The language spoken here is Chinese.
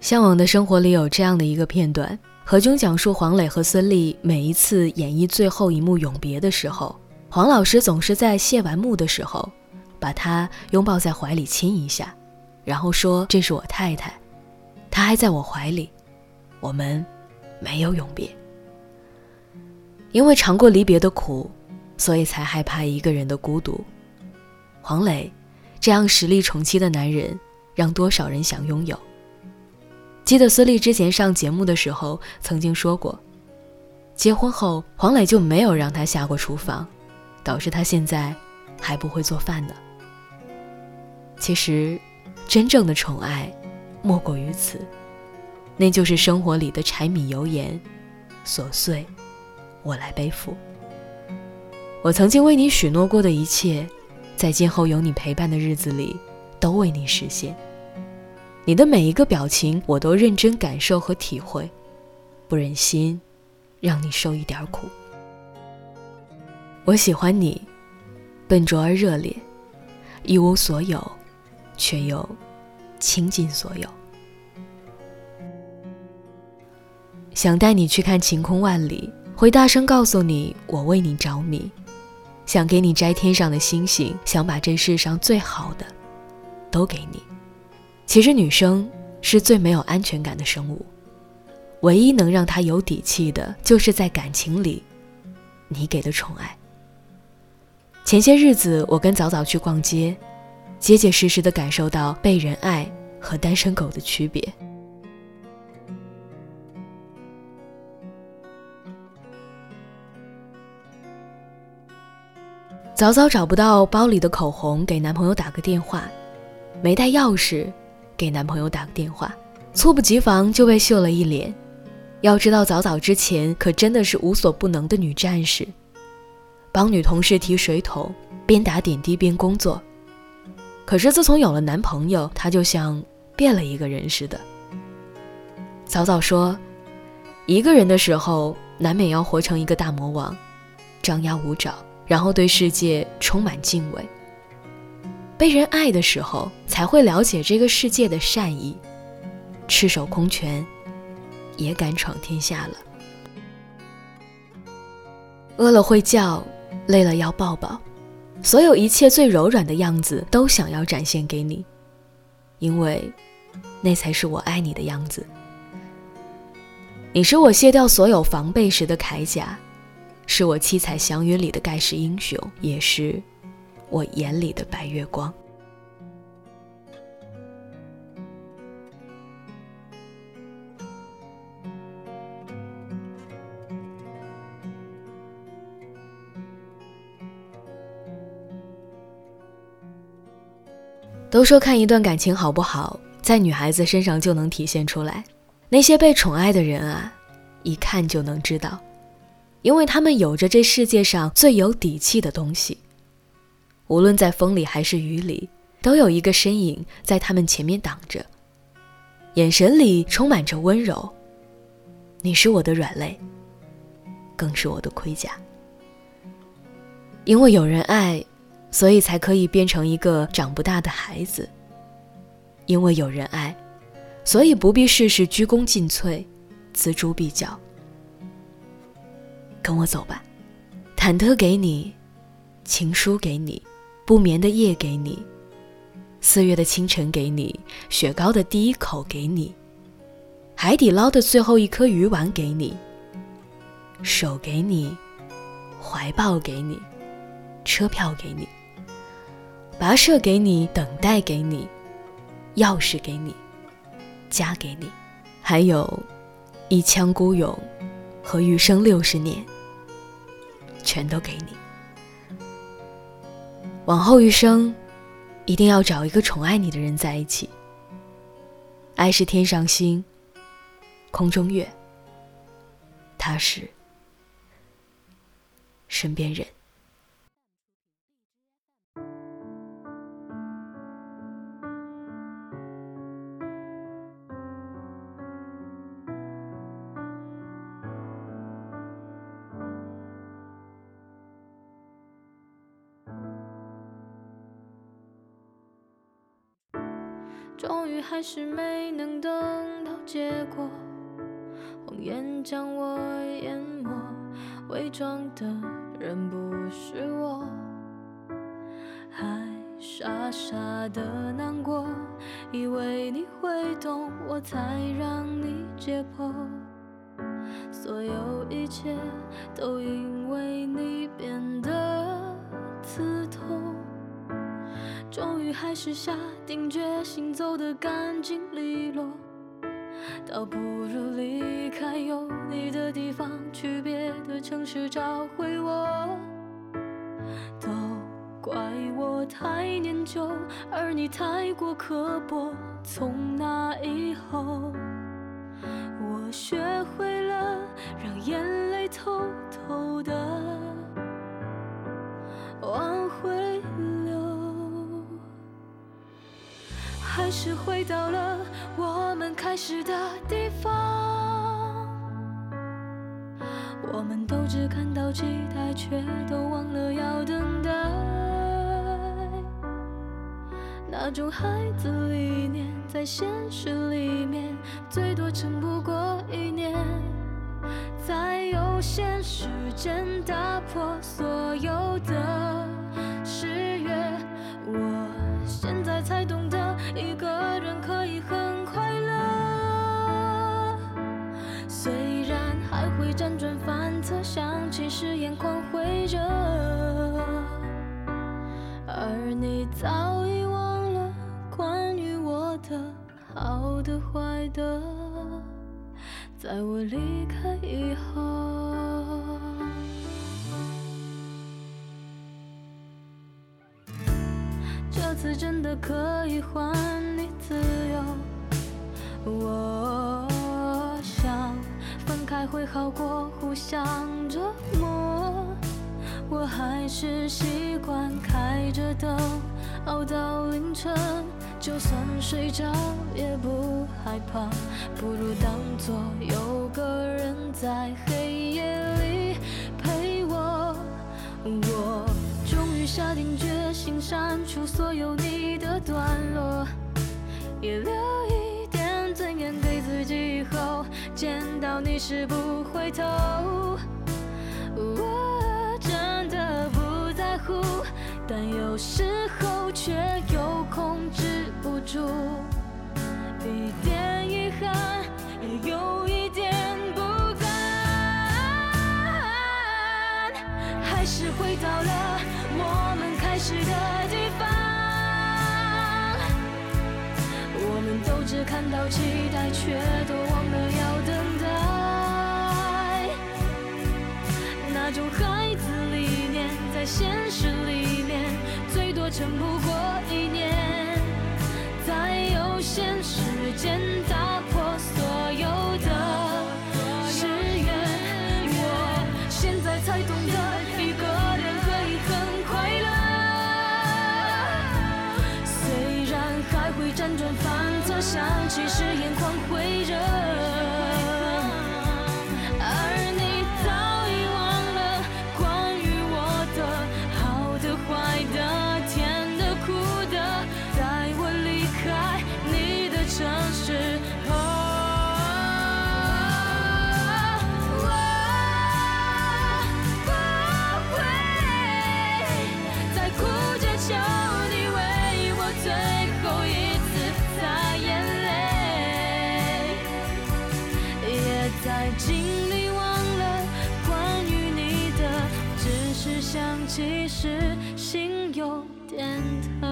向往的生活里有这样的一个片段：何炅讲述黄磊和孙俪每一次演绎最后一幕永别的时候，黄老师总是在谢完幕的时候，把她拥抱在怀里亲一下，然后说：“这是我太太，她还在我怀里，我们没有永别。因为尝过离别的苦，所以才害怕一个人的孤独。”黄磊。这样实力宠妻的男人，让多少人想拥有？记得孙俪之前上节目的时候曾经说过，结婚后黄磊就没有让她下过厨房，导致她现在还不会做饭呢。其实，真正的宠爱，莫过于此，那就是生活里的柴米油盐，琐碎，我来背负。我曾经为你许诺过的一切。在今后有你陪伴的日子里，都为你实现。你的每一个表情，我都认真感受和体会，不忍心让你受一点苦。我喜欢你，笨拙而热烈，一无所有，却又倾尽所有。想带你去看晴空万里，会大声告诉你，我为你着迷。想给你摘天上的星星，想把这世上最好的都给你。其实女生是最没有安全感的生物，唯一能让她有底气的，就是在感情里，你给的宠爱。前些日子我跟早早去逛街，结结实实的感受到被人爱和单身狗的区别。早早找不到包里的口红，给男朋友打个电话；没带钥匙，给男朋友打个电话。猝不及防就被秀了一脸。要知道，早早之前可真的是无所不能的女战士，帮女同事提水桶，边打点滴边工作。可是自从有了男朋友，她就像变了一个人似的。早早说，一个人的时候，难免要活成一个大魔王，张牙舞爪。然后对世界充满敬畏。被人爱的时候，才会了解这个世界的善意，赤手空拳也敢闯天下了。饿了会叫，累了要抱抱，所有一切最柔软的样子都想要展现给你，因为那才是我爱你的样子。你是我卸掉所有防备时的铠甲。是我七彩祥云里的盖世英雄，也是我眼里的白月光。都说看一段感情好不好，在女孩子身上就能体现出来。那些被宠爱的人啊，一看就能知道。因为他们有着这世界上最有底气的东西，无论在风里还是雨里，都有一个身影在他们前面挡着，眼神里充满着温柔。你是我的软肋，更是我的盔甲。因为有人爱，所以才可以变成一个长不大的孩子；因为有人爱，所以不必事事鞠躬尽瘁，锱铢必较。跟我走吧，忐忑给你，情书给你，不眠的夜给你，四月的清晨给你，雪糕的第一口给你，海底捞的最后一颗鱼丸给你，手给你，怀抱给你，车票给你，跋涉给你，等待给你，钥匙给你，家给你，还有一腔孤勇和余生六十年。全都给你。往后余生，一定要找一个宠爱你的人在一起。爱是天上星，空中月，他是身边人。终于还是没能等到结果，谎言将我淹没，伪装的人不是我，还傻傻的难过，以为你会懂，我才让你解剖，所有一切都因为你变得刺痛。终于还是下定决心走得干净利落，倒不如离开有你的地方，去别的城市找回我。都怪我太念旧，而你太过刻薄。从那以后，我学会了让眼泪偷还是回到了我们开始的地方，我们都只看到期待，却都忘了要等待。那种孩子理念，在现实里面，最多撑不过一年。在有限时间打破所有的光辉着，而你早已忘了关于我的好的坏的，在我离开以后。这次真的可以还你自由，我想分开会好过互相折磨。我还是习惯开着灯熬到凌晨，就算睡着也不害怕，不如当作有个人在黑夜里陪我。我终于。下定决心删除所有你的段落，也留一点尊严给自己，以后见到你时不回头。但有时候却又控制不住，一点遗憾，也有一点不甘，还是回到了。我们开始的地方，我们都只看到期待，却都忘了要等待。那种孩子理念，在现实，撑不过一年。在有限时间打破所有的誓言，我现在才懂得一个人可以很快乐。虽然还会。辗转反侧，想起时眼眶会其实心有点疼。